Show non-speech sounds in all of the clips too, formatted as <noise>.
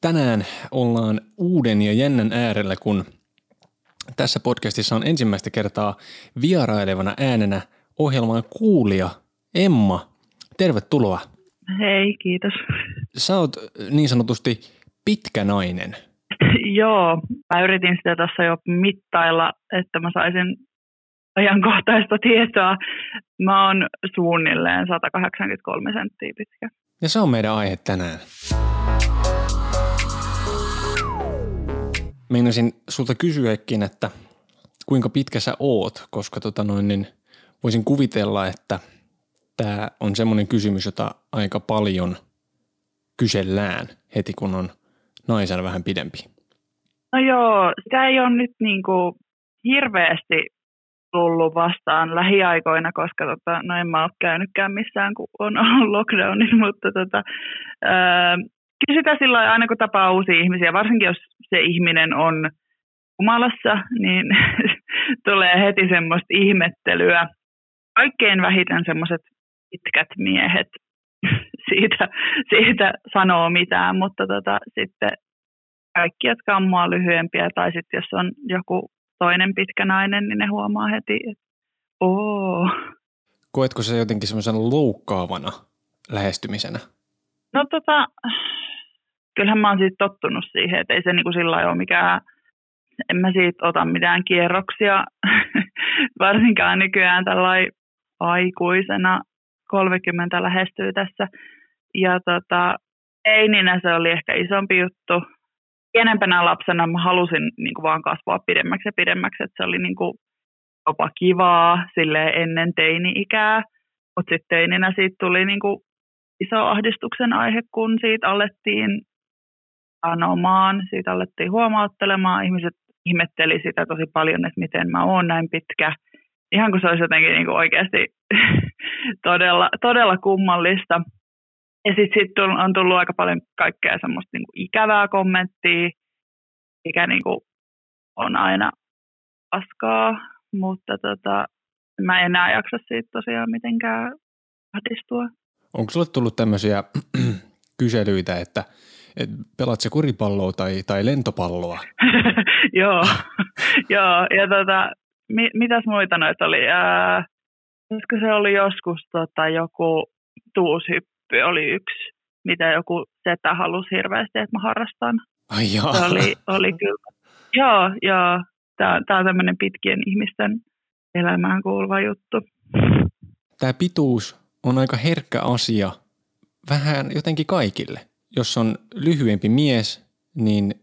Tänään ollaan uuden ja jännän äärellä, kun tässä podcastissa on ensimmäistä kertaa vierailevana äänenä ohjelman kuulija Emma. Tervetuloa. Hei, kiitos. Sä oot niin sanotusti pitkä nainen. <clears throat> Joo, mä yritin sitä tässä jo mittailla, että mä saisin ajankohtaista tietoa. Mä oon suunnilleen 183 senttiä pitkä. Ja se on meidän aihe tänään. Meinasin sulta kysyäkin, että kuinka pitkä sä oot, koska tota noin, niin voisin kuvitella, että tämä on semmoinen kysymys, jota aika paljon kysellään heti, kun on naisena vähän pidempi. No joo, sitä ei ole nyt niin kuin hirveästi tullut vastaan lähiaikoina, koska tota, no en mä ole käynytkään missään, kun on ollut lockdownin, <laughs> mutta tota, ää, kysytään silloin aina, kun tapaa uusia ihmisiä, varsinkin jos se ihminen on humalassa, niin <laughs> tulee heti semmoista ihmettelyä. Kaikkein vähiten semmoiset pitkät miehet <laughs> siitä, siitä sanoo mitään, mutta tota, sitten kaikki, jotka on mua lyhyempiä, tai sitten jos on joku toinen pitkä nainen, niin ne huomaa heti, että oo. Koetko se jotenkin semmoisen loukkaavana lähestymisenä? No tota, kyllähän mä oon siitä tottunut siihen, että ei se niinku sillä ole mikään, en mä siitä ota mitään kierroksia, <laughs> varsinkaan nykyään tällainen aikuisena, 30 lähestyy tässä. Ja tota, eininä se oli ehkä isompi juttu. Pienempänä lapsena mä halusin niin kuin vaan kasvaa pidemmäksi ja pidemmäksi, että se oli niin kuin jopa kivaa sille ennen teini-ikää. Mutta sitten teininä siitä tuli niin kuin iso ahdistuksen aihe, kun siitä alettiin anomaan, siitä alettiin huomauttelemaan. Ihmiset ihmetteli sitä tosi paljon, että miten mä oon näin pitkä. Ihan kuin se olisi jotenkin niin kuin oikeasti <laughs> todella, todella kummallista. Ja sitten sit on tullut aika paljon kaikkea semmoista niin kuin ikävää kommenttia, mikä niin kuin on aina paskaa, mutta tota, mä en enää jaksa siitä tosiaan mitenkään ahdistua. Onko sulle tullut tämmöisiä <clears throat> kyselyitä, että, että pelaat se kuripalloa tai, tai lentopalloa? <laughs> joo, <laughs> joo, ja tota, mi, mitäs muita noita oli? Ää, se oli joskus tota, joku tuushyppy oli yksi, mitä joku setä halusi hirveästi, että mä harrastan. Ai joo. Se oli, oli kyllä. <laughs> Joo, joo. Tämä, tämä on tämmöinen pitkien ihmisten elämään kuuluva juttu. Tämä pituus on aika herkkä asia vähän jotenkin kaikille. Jos on lyhyempi mies, niin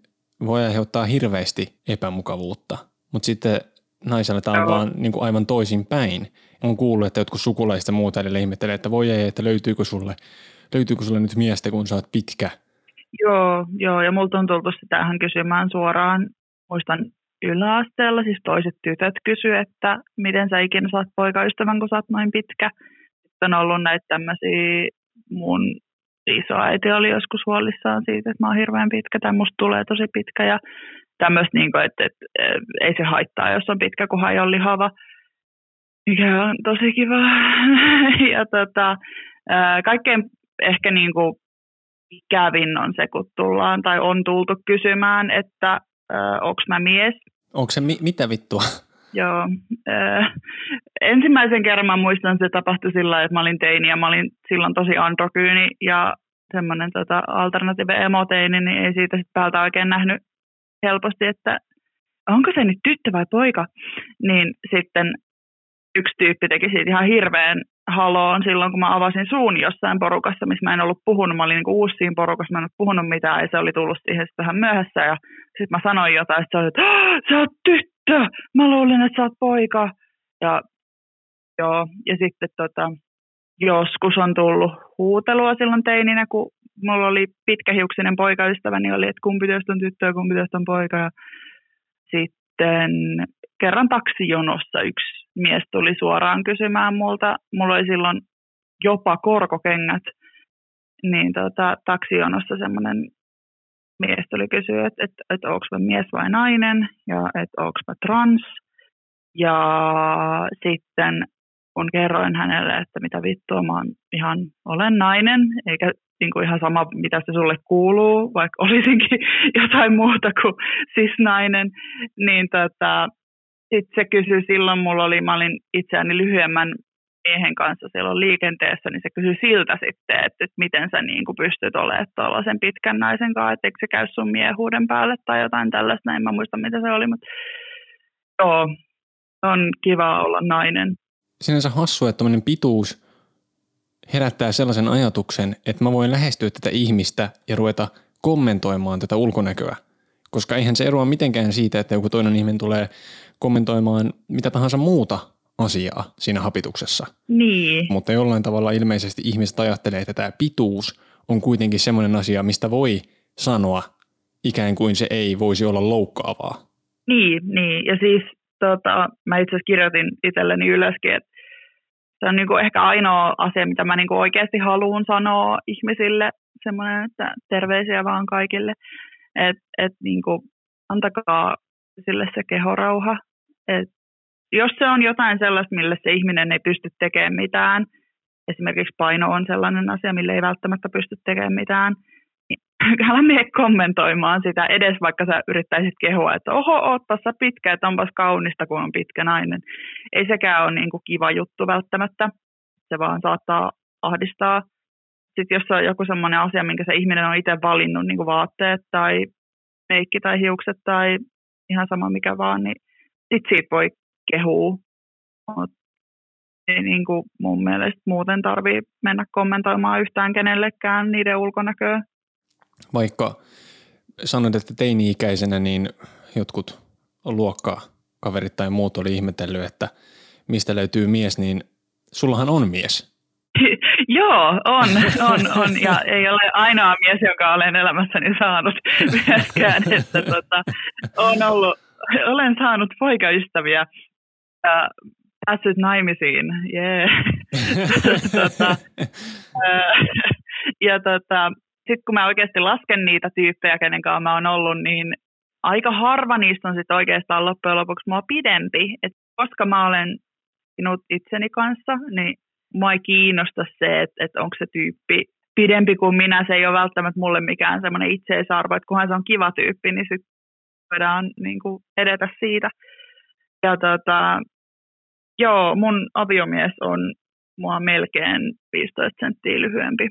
voi aiheuttaa hirveästi epämukavuutta. Mutta sitten naisella tämä on vaan niin kuin aivan toisin päin. On kuullut, että jotkut sukulaiset ja muuta edelleen ihmettelee, että voi ei, että löytyykö sulle, löytyykö sulle nyt miestä, kun sä oot pitkä. Joo, joo ja multa on tultu tähän kysymään suoraan. Muistan yläasteella, siis toiset tytöt kysy, että miten sä ikinä saat poikaystävän, kun sä oot noin pitkä. On ollut näitä tämmöisiä, mun isoäiti oli joskus huolissaan siitä, että mä oon hirveän pitkä tai musta tulee tosi pitkä ja tämmöistä, niin kuin, että, että, ei se haittaa, jos on pitkä, kunhan on lihava, mikä on tosi kiva. <laughs> ja tota, kaikkein ehkä niin kuin ikävin on se, kun tullaan tai on tultu kysymään, että onko mä mies. Onko se mi- mitä vittua? Joo. Äh, ensimmäisen kerran mä muistan, se tapahtui sillä että mä olin teini ja mä olin silloin tosi androkyyni ja semmoinen tota, alternative emoteini, niin ei siitä sitten päältä oikein nähnyt helposti, että onko se nyt tyttö vai poika, niin sitten yksi tyyppi teki siitä ihan hirveän haloon silloin, kun mä avasin suun jossain porukassa, missä mä en ollut puhunut. Mä olin niin uusi siinä porukassa, mä en ollut puhunut mitään ja se oli tullut siihen vähän myöhässä. Ja sitten mä sanoin jotain, että se oli, että sä oot tyttö, mä luulin, että sä oot poika. Ja, joo, ja sitten tota, joskus on tullut huutelua silloin teininä, kun mulla oli pitkähiuksinen poikaystävä, niin oli, että kumpi teistä on tyttö ja kumpi teistä on poika. Ja sitten kerran taksijonossa yksi mies tuli suoraan kysymään multa. Mulla oli silloin jopa korkokengät, niin tota, taksijonossa semmoinen mies tuli kysyä, että, että, että onko mä mies vai nainen ja että onko mä trans. Ja sitten kun kerroin hänelle, että mitä vittua, mä oon ihan olen nainen, eikä niin kuin ihan sama, mitä se sulle kuuluu, vaikka olisinkin <laughs> jotain muuta kuin siis nainen, niin tota, sitten se kysyi silloin, mulla oli, mä olin itseäni lyhyemmän miehen kanssa silloin liikenteessä, niin se kysyi siltä sitten, että, että miten sä niin kuin pystyt olemaan tuollaisen pitkän naisen kanssa, että se käy sun miehuuden päälle tai jotain tällaista, en mä muista mitä se oli, mutta joo, on kiva olla nainen. Sinänsä hassu, että tämmöinen pituus herättää sellaisen ajatuksen, että mä voin lähestyä tätä ihmistä ja ruveta kommentoimaan tätä ulkonäköä. Koska eihän se eroa mitenkään siitä, että joku toinen ihminen tulee kommentoimaan mitä tahansa muuta asiaa siinä hapituksessa. Niin. Mutta jollain tavalla ilmeisesti ihmiset ajattelee, että tämä pituus on kuitenkin semmoinen asia, mistä voi sanoa ikään kuin se ei voisi olla loukkaavaa. Niin, niin. ja siis tota, mä itse asiassa kirjoitin itselleni ylöskin, että se on niin kuin ehkä ainoa asia, mitä mä niin kuin oikeasti haluan sanoa ihmisille, semmoinen, että terveisiä vaan kaikille, että et niin kuin, antakaa sille se kehorauha, että jos se on jotain sellaista, millä se ihminen ei pysty tekemään mitään, esimerkiksi paino on sellainen asia, millä ei välttämättä pysty tekemään mitään, niin <clears throat> älä mene kommentoimaan sitä edes, vaikka sä yrittäisit kehua, että oho, oot tässä pitkä, että onpas kaunista, kun on pitkä nainen. Ei sekään ole niin kuin kiva juttu välttämättä, se vaan saattaa ahdistaa. Sitten jos on joku sellainen asia, minkä se ihminen on itse valinnut, niin kuin vaatteet tai meikki tai hiukset tai ihan sama mikä vaan, niin sitten siitä voi kehua. Mut ei niin kuin mun mielestä muuten tarvii mennä kommentoimaan yhtään kenellekään niiden ulkonäköä. Vaikka sanoit, että teini-ikäisenä niin jotkut luokkaa kaverit tai muut oli ihmetellyt, että mistä löytyy mies, niin sullahan on mies. <laughs> Joo, on, on, on. Ja ei ole ainoa mies, joka olen elämässäni saanut myöskään. <laughs> Että tota, on ollut, olen saanut poikaystäviä ja päässyt naimisiin. Yeah. <laughs> tota, ja tota, sitten kun mä oikeasti lasken niitä tyyppejä, kenen kanssa mä oon ollut, niin aika harva niistä on sitten oikeastaan loppujen lopuksi mua pidempi. Et koska mä olen sinut itseni kanssa, niin mua ei kiinnosta se, että, että onko se tyyppi pidempi kuin minä. Se ei ole välttämättä mulle mikään semmoinen itseisarvo, että kunhan se on kiva tyyppi, niin sitten voidaan niin kuin edetä siitä. Ja tota, joo, mun aviomies on mua melkein 15 senttiä lyhyempi.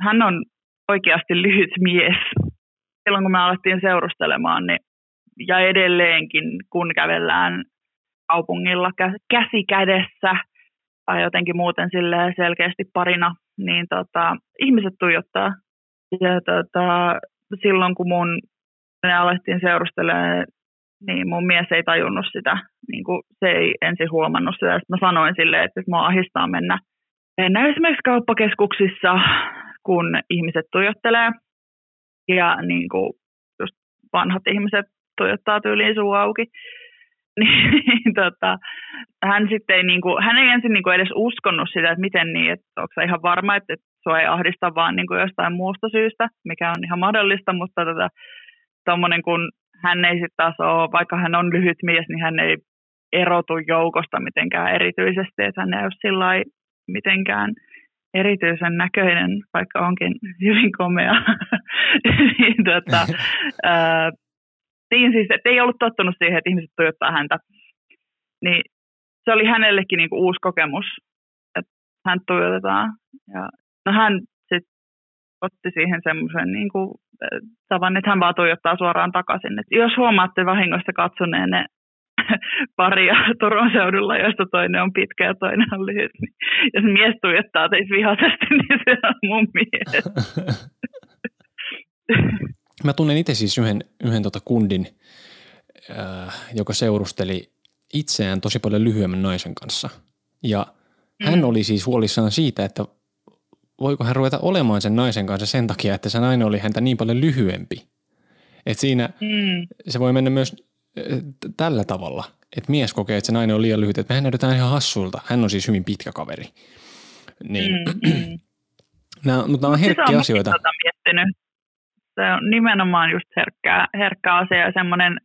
Hän on oikeasti lyhyt mies. Silloin kun me alettiin seurustelemaan, niin, ja edelleenkin kun kävellään kaupungilla käsi kädessä tai jotenkin muuten selkeästi parina, niin tota, ihmiset tuijottaa. Ja tota, silloin kun mun me alettiin seurustelemaan, niin mun mies ei tajunnut sitä. Niin kuin se ei ensin huomannut sitä. Sitten mä sanoin silleen, että mua ahistaa mennä, mennä esimerkiksi kauppakeskuksissa kun ihmiset tuijottelee. Ja niin kuin just vanhat ihmiset tuijottaa tyyliin suu auki. <laughs> niin, tota, hän sitten ei, niin kuin, hän ei ensin niin kuin edes uskonut sitä, että miten niin, että onko se ihan varma, että, että sua ei ahdista vaan niin kuin jostain muusta syystä, mikä on ihan mahdollista, mutta tota, tommonen, kun hän ei sitten taas ole, vaikka hän on lyhyt mies, niin hän ei erotu joukosta mitenkään erityisesti, että hän ei ole sillä mitenkään – erityisen näköinen, vaikka onkin hyvin komea. <laughs> niin, tota, <laughs> ää, niin siis, että ei ollut tottunut siihen, että ihmiset tuijottaa häntä. Niin se oli hänellekin niinku uusi kokemus, että hän tuijotetaan. Ja, no hän otti siihen semmoisen niinku, tavan, että hän vaan tuijottaa suoraan takaisin. Et jos huomaatte vahingossa katsoneenne <laughs> paria Turun seudulla, joista toinen on pitkä ja toinen on lyhyt. Niin jos mies tuijottaa teitä vihaisesti, <laughs> niin se on mun mies. <laughs> Mä tunnen itse siis yhden, yhden tota kundin, äh, joka seurusteli itseään tosi paljon lyhyemmän naisen kanssa. Ja mm. hän oli siis huolissaan siitä, että voiko hän ruveta olemaan sen naisen kanssa sen takia, että se nainen oli häntä niin paljon lyhyempi. Että siinä mm. se voi mennä myös tällä tavalla, että mies kokee, että se nainen on liian lyhyt, että mehän näytetään ihan hassulta. Hän on siis hyvin pitkä kaveri. Niin. Mm, nämä, mutta nämä on herkkiä asioita. Tota miettinyt. Se on nimenomaan just herkkä, herkkä asia ja semmoinen,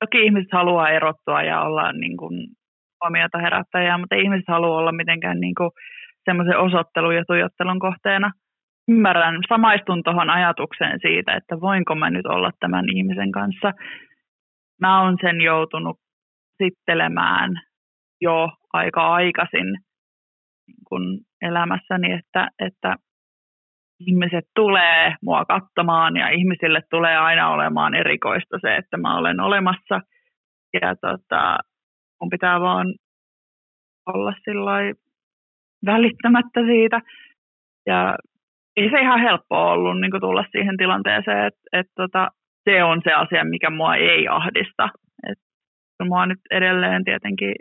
toki ihmiset haluaa erottua ja olla niin kuin huomiota herättäjää, mutta ihmiset halua olla mitenkään niin kuin semmoisen osoittelun ja tuijottelun kohteena. ymmärrän, samaistun tuohon ajatukseen siitä, että voinko mä nyt olla tämän ihmisen kanssa. Mä oon sen joutunut sittelemään jo aika aikaisin niin kun elämässäni, että, että ihmiset tulee mua katsomaan ja ihmisille tulee aina olemaan erikoista se, että mä olen olemassa. Ja tota, mun pitää vaan olla välittämättä siitä. Ja ei se ihan helppoa ollut niin tulla siihen tilanteeseen, että, että tota, se on se asia, mikä mua ei ahdista. Et, mua nyt edelleen tietenkin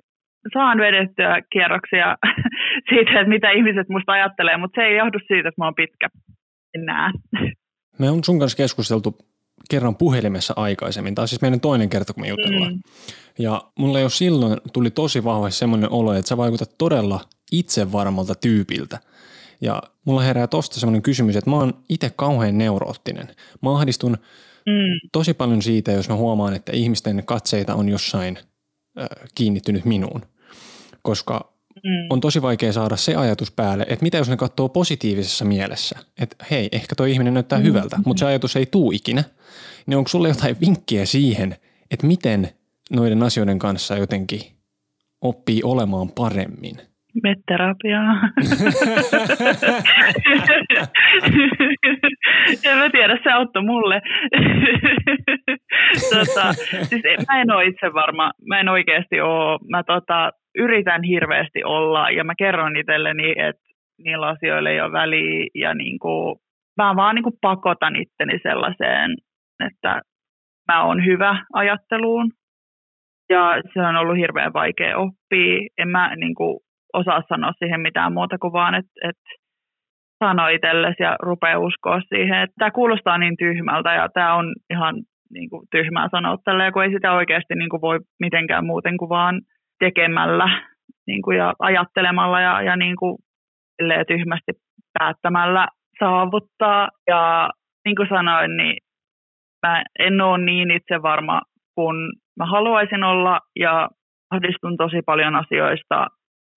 saan vedettyä kierroksia <laughs> siitä, että mitä ihmiset musta ajattelee, mutta se ei johdu siitä, että mä oon pitkä. En näe. <laughs> Me on sun kanssa keskusteltu kerran puhelimessa aikaisemmin. Tämä on siis meidän toinen kerta, kun me jutellaan. Mm. Ja mulle jo silloin tuli tosi vahvasti semmoinen olo, että sä vaikutat todella itsevarmalta tyypiltä. Ja mulla herää tosta semmoinen kysymys, että mä oon itse kauhean neuroottinen. Mä ahdistun mm. tosi paljon siitä, jos mä huomaan, että ihmisten katseita on jossain äh, kiinnittynyt minuun. Koska mm. on tosi vaikea saada se ajatus päälle, että mitä jos ne katsoo positiivisessa mielessä. Että hei, ehkä toi ihminen näyttää mm. hyvältä, mutta se ajatus ei tuu ikinä. Niin onko sulle jotain vinkkiä siihen, että miten noiden asioiden kanssa jotenkin oppii olemaan paremmin? Metterapiaa. <laughs> en mä tiedä, se auttoi mulle. <laughs> tota, siis mä en ole itse varma, mä en oikeasti ole, mä tota, yritän hirveästi olla ja mä kerron itselleni, että niillä asioilla ei ole väliä ja niin kuin, mä vaan niin kuin pakotan itteni sellaiseen, että mä oon hyvä ajatteluun ja se on ollut hirveän vaikea oppia. En mä niin kuin, osaa sanoa siihen mitään muuta kuin vaan, että, että sano itsellesi ja rupea uskoa siihen. Että tämä kuulostaa niin tyhmältä ja tämä on ihan niin kuin, tyhmää sanoa tällä, kun ei sitä oikeasti niin kuin, voi mitenkään muuten kuin vaan tekemällä niin kuin, ja ajattelemalla ja, ja niin kuin, tyhmästi päättämällä saavuttaa. Ja niin kuin sanoin, niin mä en ole niin itse varma kuin mä haluaisin olla ja ahdistun tosi paljon asioista.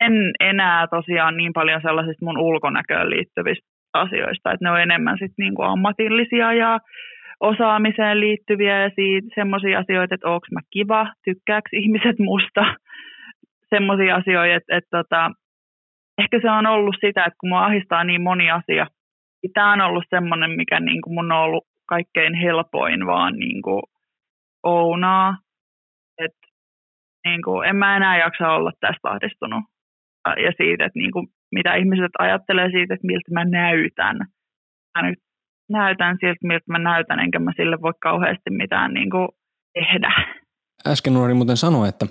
En enää tosiaan niin paljon sellaisista mun ulkonäköön liittyvistä asioista, että ne on enemmän sit niinku ammatillisia ja osaamiseen liittyviä ja semmoisia asioita, että onko mä kiva, tykkääkö ihmiset musta, semmoisia asioita, että, että tota, ehkä se on ollut sitä, että kun mua ahistaa niin moni asia, niin tämä on ollut semmoinen, mikä niin kuin mun on ollut kaikkein helpoin vaan niin kuin ounaa. Et, niin kuin, en mä enää jaksa olla tästä ahdistunut. Ja siitä, että niin kuin, mitä ihmiset ajattelee siitä, että miltä mä näytän. Mä nyt näytän siltä, miltä mä näytän, enkä mä sille voi kauheasti mitään niin kuin, tehdä. Äsken nuori muuten sanoi, että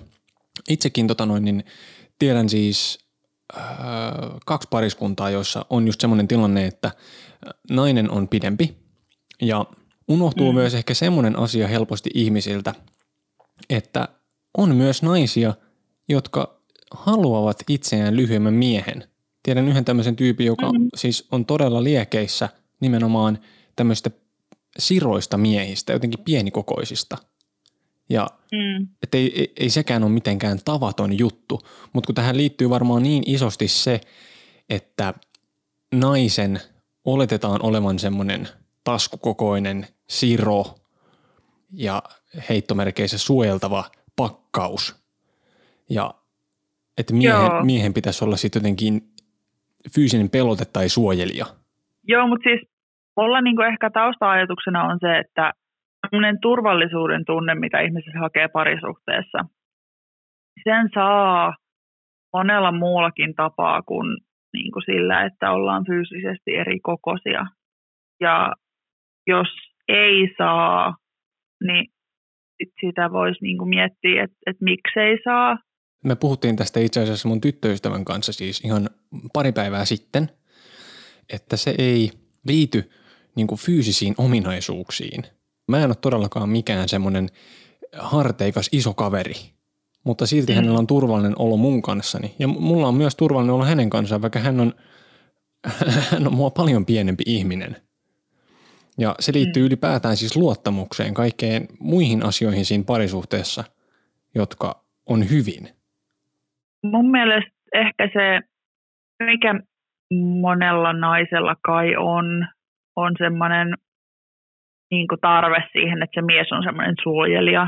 itsekin tota noin, niin tiedän siis äh, kaksi pariskuntaa, joissa on just semmoinen tilanne, että nainen on pidempi ja unohtuu mm. myös ehkä semmoinen asia helposti ihmisiltä, että on myös naisia, jotka haluavat itseään lyhyemmän miehen. Tiedän yhden tämmöisen tyypin, joka mm. siis on todella liekeissä nimenomaan tämmöistä siroista miehistä, jotenkin pienikokoisista – ja mm. että ei, ei, ei sekään ole mitenkään tavaton juttu, mutta kun tähän liittyy varmaan niin isosti se, että naisen oletetaan olevan semmoinen taskukokoinen siro ja heittomerkeissä suojeltava pakkaus. Ja että miehen, miehen pitäisi olla sitten jotenkin fyysinen pelote tai suojelija. Joo, mutta siis mulla niinku ehkä tausta-ajatuksena on se, että sellainen turvallisuuden tunne, mitä ihmiset hakee parisuhteessa, sen saa monella muullakin tapaa kuin, niin kuin sillä, että ollaan fyysisesti eri kokoisia. Ja jos ei saa, niin sit sitä voisi niin kuin miettiä, että, että miksei saa. Me puhuttiin tästä itse asiassa mun tyttöystävän kanssa siis ihan pari päivää sitten, että se ei liity niin kuin fyysisiin ominaisuuksiin – Mä en ole todellakaan mikään semmoinen harteikas iso kaveri, mutta silti mm. hänellä on turvallinen olo mun kanssani. Ja mulla on myös turvallinen olo hänen kanssaan, vaikka hän on, <laughs> hän on mua paljon pienempi ihminen. Ja se liittyy mm. ylipäätään siis luottamukseen, kaikkeen muihin asioihin siinä parisuhteessa, jotka on hyvin. Mun mielestä ehkä se, mikä monella naisella kai on, on semmoinen niin tarve siihen, että se mies on semmoinen suojelija,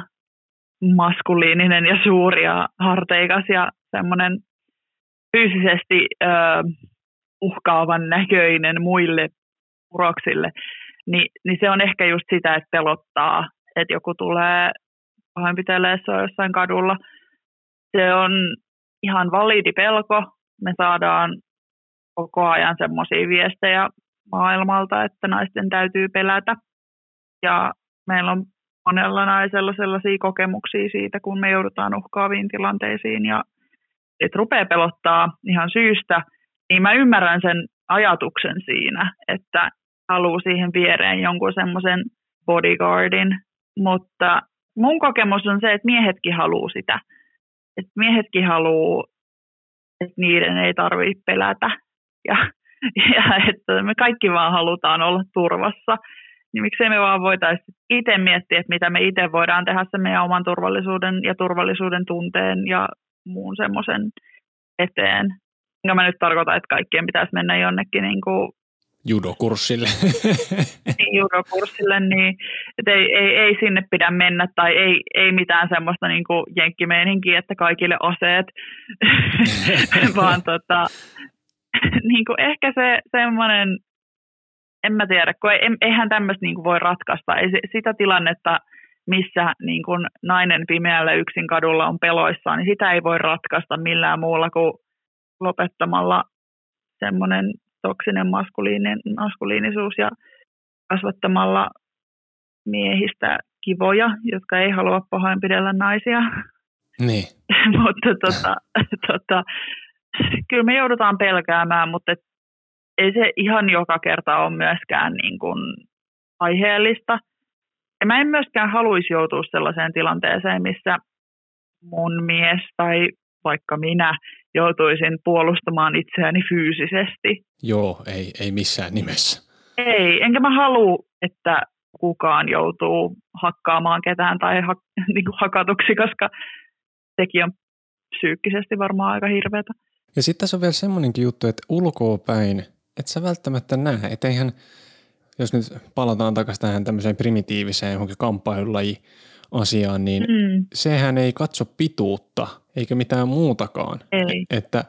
maskuliininen ja suuri ja harteikas ja semmoinen fyysisesti ö, uhkaavan näköinen muille uroksille, Ni, niin se on ehkä just sitä, että pelottaa, että joku tulee pahoinpitelee jossain kadulla. Se on ihan validi pelko. Me saadaan koko ajan semmoisia viestejä maailmalta, että naisten täytyy pelätä. Ja meillä on monella naisella sellaisia kokemuksia siitä, kun me joudutaan uhkaaviin tilanteisiin ja että rupeaa pelottaa ihan syystä, niin mä ymmärrän sen ajatuksen siinä, että haluaa siihen viereen jonkun semmoisen bodyguardin, mutta mun kokemus on se, että miehetkin haluaa sitä. Että miehetkin haluaa, että niiden ei tarvitse pelätä ja, ja että me kaikki vaan halutaan olla turvassa. Niin miksei me vaan voitaisiin itse miettiä, että mitä me itse voidaan tehdä sen meidän oman turvallisuuden ja turvallisuuden tunteen ja muun semmoisen eteen. Enkä mä nyt tarkoita, että kaikkien pitäisi mennä jonnekin niin kuin judokurssille. <laughs> niin, judokurssille, niin että ei, ei, ei, sinne pidä mennä tai ei, ei mitään semmoista niin kuin jenkkimeininkiä, että kaikille aseet, <laughs> vaan tota, niin kuin ehkä se semmoinen, en mä tiedä, kun ei, eihän tämmöistä niin voi ratkaista. Ei sitä tilannetta, missä niin kuin nainen pimeällä yksin kadulla on peloissaan, niin sitä ei voi ratkaista millään muulla kuin lopettamalla semmoinen toksinen maskuliinin, maskuliinisuus ja kasvattamalla miehistä kivoja, jotka ei halua pahoinpidellä naisia. Niin. <laughs> mutta tota, tota, kyllä me joudutaan pelkäämään, mutta et, ei se ihan joka kerta ole myöskään niin kuin aiheellista. Ja mä en myöskään haluaisi joutua sellaiseen tilanteeseen, missä mun mies tai vaikka minä joutuisin puolustamaan itseäni fyysisesti. Joo, ei, ei missään nimessä. Ei, enkä mä halua, että kukaan joutuu hakkaamaan ketään tai ha, <laughs> niin kuin hakatuksi, koska sekin on psyykkisesti varmaan aika hirveätä. Ja sitten tässä on vielä semmoinenkin juttu, että ulkoa päin, että sä välttämättä näe, että eihän, jos nyt palataan takaisin tähän tämmöiseen primitiiviseen johonkin kamppailulaji asiaan, niin mm. sehän ei katso pituutta eikä mitään muutakaan. Ei. Että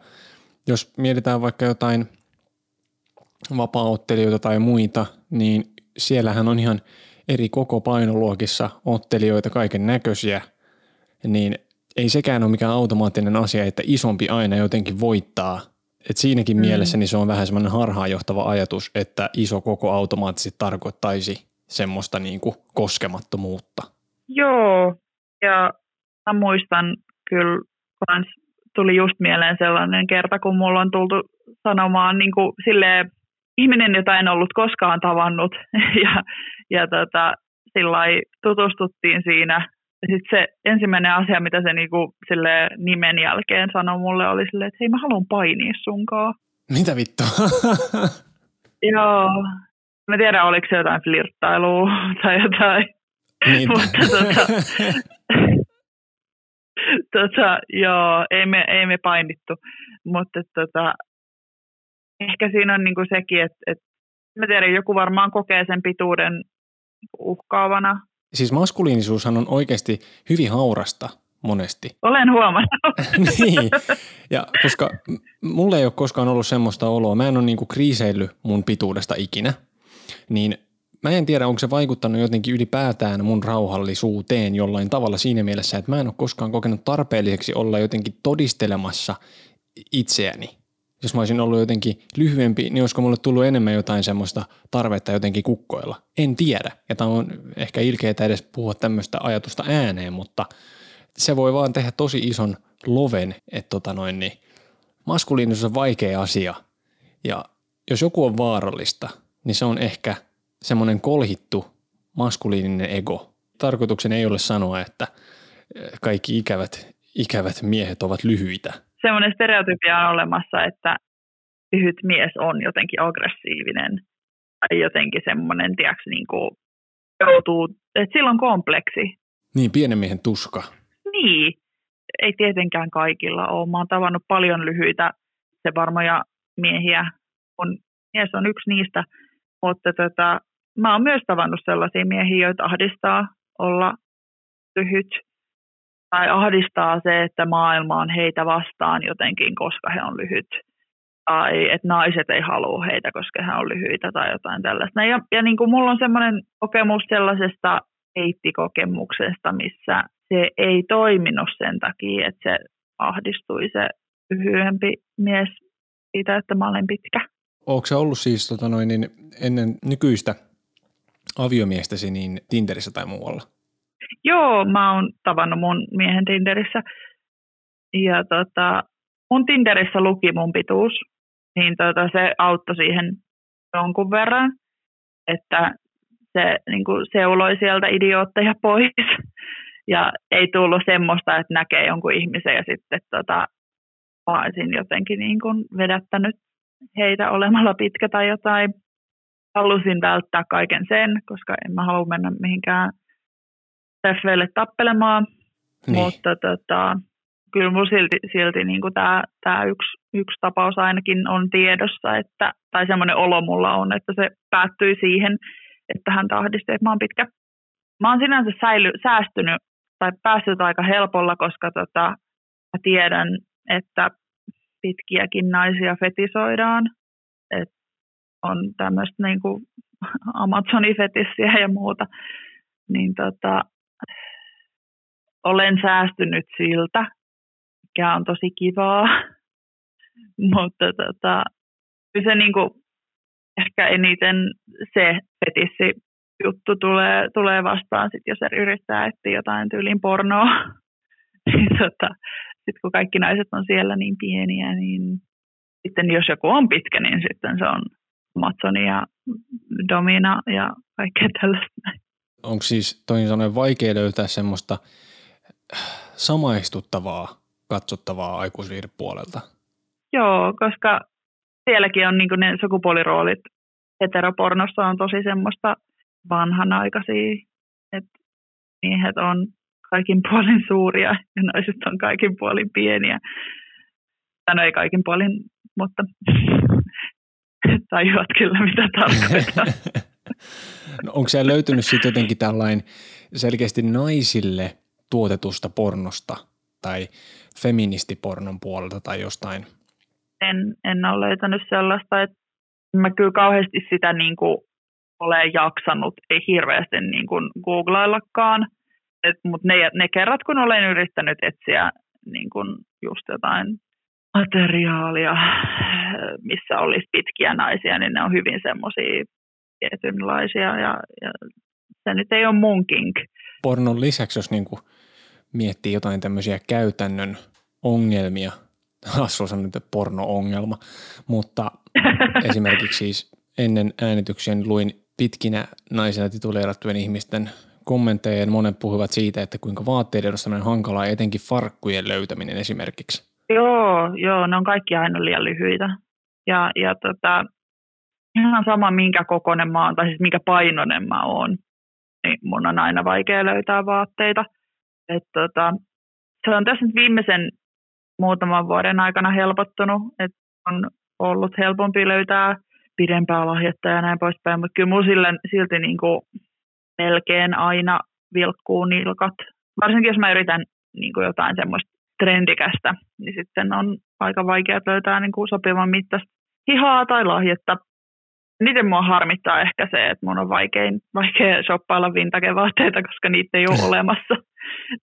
jos mietitään vaikka jotain vapaa-ottelijoita tai muita, niin siellähän on ihan eri koko painoluokissa ottelijoita kaiken näköisiä, niin ei sekään ole mikään automaattinen asia, että isompi aina jotenkin voittaa. Et siinäkin mm. mielessä niin se on vähän semmoinen harhaanjohtava ajatus, että iso koko automaattisesti tarkoittaisi semmoista niin kuin koskemattomuutta. Joo, ja mä muistan kyllä kans tuli just mieleen sellainen kerta, kun mulla on tultu sanomaan niin kuin silleen, ihminen, jota en ollut koskaan tavannut <laughs> ja, ja tota, sillä tutustuttiin siinä. Ja sitten se ensimmäinen asia, mitä se niinku, sille nimen jälkeen sanoi mulle, oli silleen, että hei mä haluan painia sunkaan. Mitä vittua? <laughs> Joo. Mä tiedän, oliko se jotain flirttailua <laughs> tai jotain. Niin. Mutta tota, <laughs> tota, joo, ei me, ei me painittu, mutta tota, ehkä siinä on niinku sekin, että et, mä tiedän, joku varmaan kokee sen pituuden uhkaavana. Siis maskuliinisuushan on oikeasti hyvin haurasta monesti. Olen huomannut. <laughs> niin, ja koska mulle ei ole koskaan ollut semmoista oloa, mä en ole niinku kriiseillyt mun pituudesta ikinä, niin Mä en tiedä, onko se vaikuttanut jotenkin ylipäätään mun rauhallisuuteen jollain tavalla siinä mielessä, että mä en ole koskaan kokenut tarpeelliseksi olla jotenkin todistelemassa itseäni. Jos mä olisin ollut jotenkin lyhyempi, niin olisiko mulle tullut enemmän jotain semmoista tarvetta jotenkin kukkoilla? En tiedä. Ja tämä on ehkä ilkeää edes puhua tämmöistä ajatusta ääneen, mutta se voi vaan tehdä tosi ison loven, että tota noin, niin maskuliinisuus on vaikea asia. Ja jos joku on vaarallista, niin se on ehkä – semmoinen kolhittu maskuliininen ego. Tarkoituksen ei ole sanoa, että eh, kaikki ikävät, ikävät miehet ovat lyhyitä. Semmoinen stereotypia on olemassa, että lyhyt mies on jotenkin aggressiivinen tai jotenkin semmoinen, tiedätkö, niin kuin joutuu, että sillä on kompleksi. Niin, pienen miehen tuska. Niin, ei tietenkään kaikilla ole. Mä oon tavannut paljon lyhyitä se varmoja miehiä, mun mies on yksi niistä, mutta tota, mä oon myös tavannut sellaisia miehiä, joita ahdistaa olla lyhyt tai ahdistaa se, että maailma on heitä vastaan jotenkin, koska he on lyhyt. Tai että naiset ei halua heitä, koska he on lyhyitä tai jotain tällaista. Ja, ja niin kuin mulla on semmoinen kokemus sellaisesta heittikokemuksesta, missä se ei toiminut sen takia, että se ahdistui se lyhyempi mies siitä, että mä olen pitkä. Se ollut siis tota noin, niin ennen nykyistä aviomiestäsi niin Tinderissä tai muualla? Joo, mä oon tavannut mun miehen Tinderissä. Ja tota, mun Tinderissä luki mun pituus, niin tota, se auttoi siihen jonkun verran, että se niin kuin seuloi sieltä idiootteja pois. <laughs> Ja ei tullut semmoista, että näkee jonkun ihmisen ja sitten tota, mä olisin jotenkin niin kuin vedättänyt heitä olemalla pitkä tai jotain. Halusin välttää kaiken sen, koska en mä halua mennä mihinkään treffeille tappelemaan. Niin. Mutta tota, kyllä mun silti, silti niin tämä, tämä yksi, yksi tapaus ainakin on tiedossa, että, tai semmoinen olo mulla on, että se päättyi siihen, että hän tahdisti, että mä oon pitkä. Mä oon sinänsä säily, säästynyt tai päässyt aika helpolla, koska tota, mä tiedän, että pitkiäkin naisia fetisoidaan. Et on tämmöistä niin <laughs> Amazonifetissiä ja muuta. Niin tota, olen säästynyt siltä, mikä on tosi kivaa. <laughs> Mutta tota, se niin kuin, ehkä eniten se fetissi juttu tulee, tulee vastaan, sit jos yrittää etsiä jotain tyylin pornoa. <laughs> niin tota, sitten kun kaikki naiset on siellä niin pieniä, niin sitten jos joku on pitkä, niin sitten se on Amazonia, ja Domina ja kaikkea tällaista. Onko siis toisin sanoen vaikea löytää semmoista samaistuttavaa, katsottavaa aikuisviihdepuolelta? Joo, koska sielläkin on niin ne sukupuoliroolit heteropornossa on tosi semmoista vanhanaikaisia, että miehet on kaikin puolin suuria ja naiset on kaikin puolin pieniä. Tai no ei kaikin puolin, mutta <laughs> tajuat kyllä mitä tarkoittaa. <laughs> no, onko siellä löytynyt sitten jotenkin tällainen selkeästi naisille tuotetusta pornosta tai feministipornon puolelta tai jostain? En, en ole löytänyt sellaista, että mä kyllä kauheasti sitä niin kuin olen jaksanut, ei hirveästi niin kuin googlaillakaan, mutta ne, ne kerrat, kun olen yrittänyt etsiä niin kuin just jotain materiaalia, missä olisi pitkiä naisia, niin ne on hyvin semmoisia tietynlaisia ja, ja se nyt ei ole mun kink. Pornon lisäksi, jos niin kuin miettii jotain tämmöisiä käytännön ongelmia, Hassu sanoi nyt porno-ongelma, mutta <laughs> esimerkiksi siis ennen äänityksiä luin pitkinä naisina tituleerattujen ihmisten kommentteja ja monet puhuvat siitä, että kuinka vaatteiden on hankalaa, etenkin farkkujen löytäminen esimerkiksi. Joo, joo, ne on kaikki aina liian lyhyitä. Ja, ja tota, ihan sama minkä kokoinen mä oon, tai siis minkä painoinen mä oon, niin mun on aina vaikea löytää vaatteita. Et tota, se on tässä nyt viimeisen muutaman vuoden aikana helpottunut, että on ollut helpompi löytää pidempää lahjetta ja näin poispäin, mutta kyllä sille, silti niin kuin melkein aina vilkkuu nilkat. Varsinkin jos mä yritän niin kuin jotain semmoista trendikästä, niin sitten on aika vaikea löytää niin kuin sopivan mittaista hihaa tai lahjetta. Miten mua harmittaa ehkä se, että mun on vaikein, vaikea shoppailla vintage-vaatteita, koska niitä ei ole <laughs> olemassa.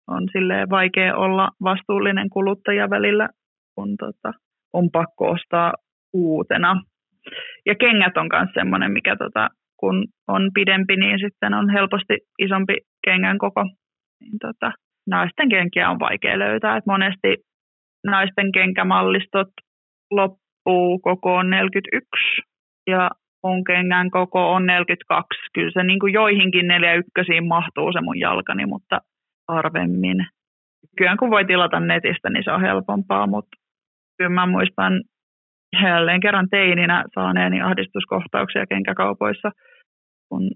On silleen vaikea olla vastuullinen kuluttaja välillä, kun tota, on pakko ostaa uutena. Ja kengät on myös semmoinen, mikä tota, kun on pidempi, niin sitten on helposti isompi kengän koko. Niin tota, naisten kenkiä on vaikea löytää. Et monesti naisten kenkämallistot loppuu koko on 41 ja mun kengän koko on 42. Kyllä se niin kuin joihinkin 41 mahtuu se mun jalkani, mutta harvemmin. Kyllä kun voi tilata netistä, niin se on helpompaa, mutta kyllä mä muistan jälleen kerran teininä saaneeni ahdistuskohtauksia kenkäkaupoissa, kun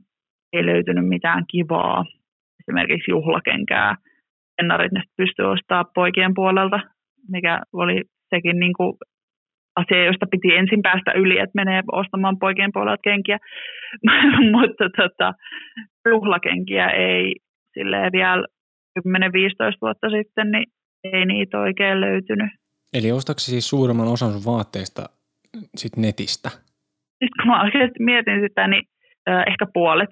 ei löytynyt mitään kivaa, esimerkiksi juhlakenkää. Ennarit ne pystyi ostamaan poikien puolelta, mikä oli sekin niin kuin asia, josta piti ensin päästä yli, että menee ostamaan poikien puolelta kenkiä. <laughs> Mutta tota, juhlakenkiä ei silleen vielä 10-15 vuotta sitten, niin ei niitä oikein löytynyt. Eli ostatko siis suurimman osan sun vaatteista sit netistä? Sitten kun mä oikeasti mietin sitä, niin äh, ehkä puolet.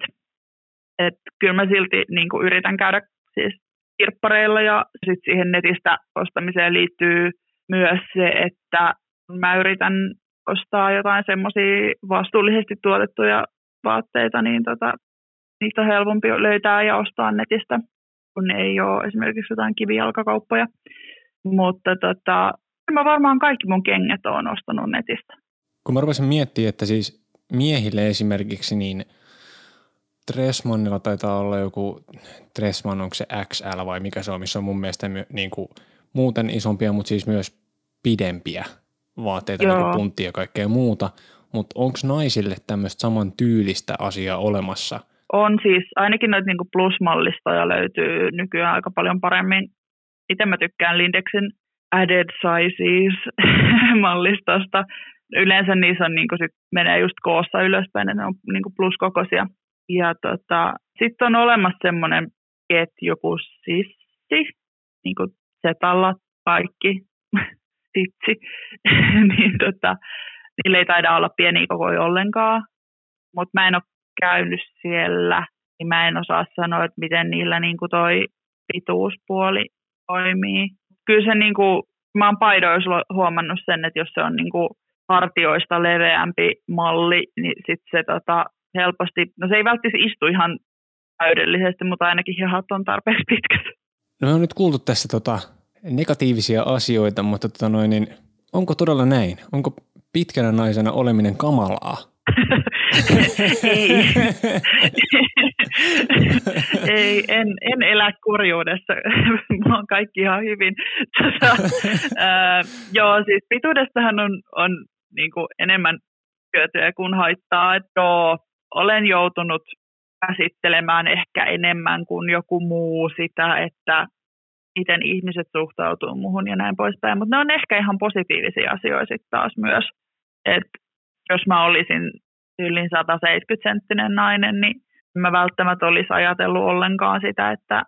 Et kyllä mä silti niin yritän käydä siis kirppareilla ja sitten siihen netistä ostamiseen liittyy myös se, että mä yritän ostaa jotain semmoisia vastuullisesti tuotettuja vaatteita, niin tota, niistä on helpompi löytää ja ostaa netistä, kun ei ole esimerkiksi jotain kivijalkakauppoja. Mutta tota, mä varmaan kaikki mun kengät on ostanut netistä. Kun mä rupesin miettimään, että siis miehille esimerkiksi niin Dressmannilla taitaa olla joku, Dressman onko se XL vai mikä se on, missä on mun mielestä niin kuin muuten isompia, mutta siis myös pidempiä vaatteita, niin kuin punttia ja kaikkea muuta. Mutta onko naisille tämmöistä saman tyylistä asiaa olemassa? On siis, ainakin noita niinku plusmallistoja löytyy nykyään aika paljon paremmin. Itse mä tykkään Lindexin added sizes <laughs> mallistosta. Yleensä niissä on, niinku sit menee just koossa ylöspäin, että ne on niinku pluskokoisia. Ja tota, sitten on olemassa semmoinen ketju kuin Sissi, niin kuin Zetalla kaikki, <laughs> Sitsi, <laughs> niin tota, niillä ei taida olla pieniä kokoja ollenkaan, mutta mä en ole käynyt siellä, niin mä en osaa sanoa, että miten niillä niin kuin toi pituuspuoli toimii. Kyllä se niin kuin, mä oon paidoissa huomannut sen, että jos se on niin kuin hartioista leveämpi malli, niin sitten se tota, helposti, no se ei välttämättä istu ihan täydellisesti, mutta ainakin hihat on tarpeeksi pitkät. No on nyt kuultu tässä tota, negatiivisia asioita, mutta tota noin, niin onko todella näin? Onko pitkänä naisena oleminen kamalaa? <laughs> ei. <laughs> <laughs> ei, en, en elä kurjuudessa. <laughs> Mulla on kaikki ihan hyvin. <laughs> Tota, ää, joo, siis pituudestahan on, on niin kuin enemmän hyötyä kuin haittaa. Että joo, olen joutunut käsittelemään ehkä enemmän kuin joku muu sitä, että miten ihmiset suhtautuu muuhun ja näin poispäin. Mutta ne on ehkä ihan positiivisia asioita sitten taas myös. Että jos mä olisin yli 170-senttinen nainen, niin mä välttämättä olisi ajatellut ollenkaan sitä, että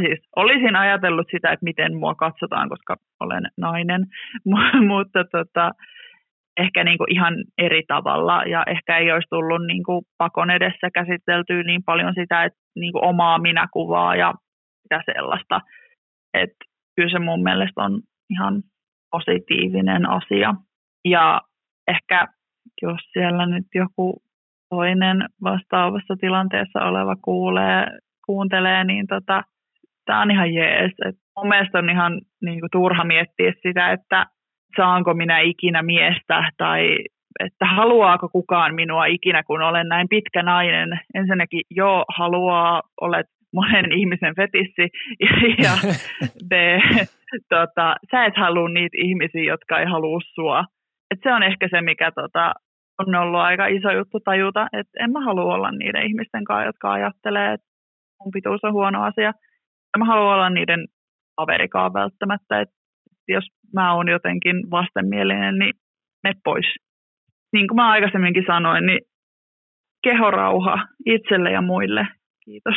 siis olisin ajatellut sitä, että miten mua katsotaan, koska olen nainen, <laughs> mutta tota, ehkä niin kuin ihan eri tavalla ja ehkä ei olisi tullut niin kuin pakon edessä käsiteltyä niin paljon sitä, että niin kuin omaa minäkuvaa ja sitä sellaista. Että kyllä se mun mielestä on ihan positiivinen asia. Ja ehkä jos siellä nyt joku toinen vastaavassa tilanteessa oleva kuulee, kuuntelee, niin tota, tämä on ihan jees. Et mun mielestä on ihan niin kuin, turha miettiä sitä, että saanko minä ikinä miestä tai että haluaako kukaan minua ikinä, kun olen näin pitkä nainen. Ensinnäkin joo, haluaa, olet monen ihmisen fetissi ja B, tota, sä et halua niitä ihmisiä, jotka ei halua sua. Et se on ehkä se, mikä tota, on ollut aika iso juttu tajuta, että en mä halua olla niiden ihmisten kanssa, jotka ajattelee, että mun pituus on huono asia. En mä halua olla niiden kaverikaan välttämättä, että jos mä oon jotenkin vastenmielinen, niin me pois. Niin kuin mä aikaisemminkin sanoin, niin kehorauha itselle ja muille. Kiitos.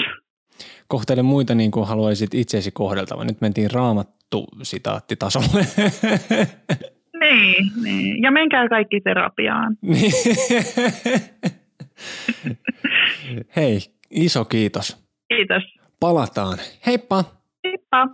Kohtele muita niin kuin haluaisit itseesi kohdeltava. Nyt mentiin raamattu sitaattitasolle. <laughs> Niin, niin. Ja menkää kaikki terapiaan. <laughs> Niin. Hei, iso kiitos. Kiitos. Palataan. Heippa. Heippa.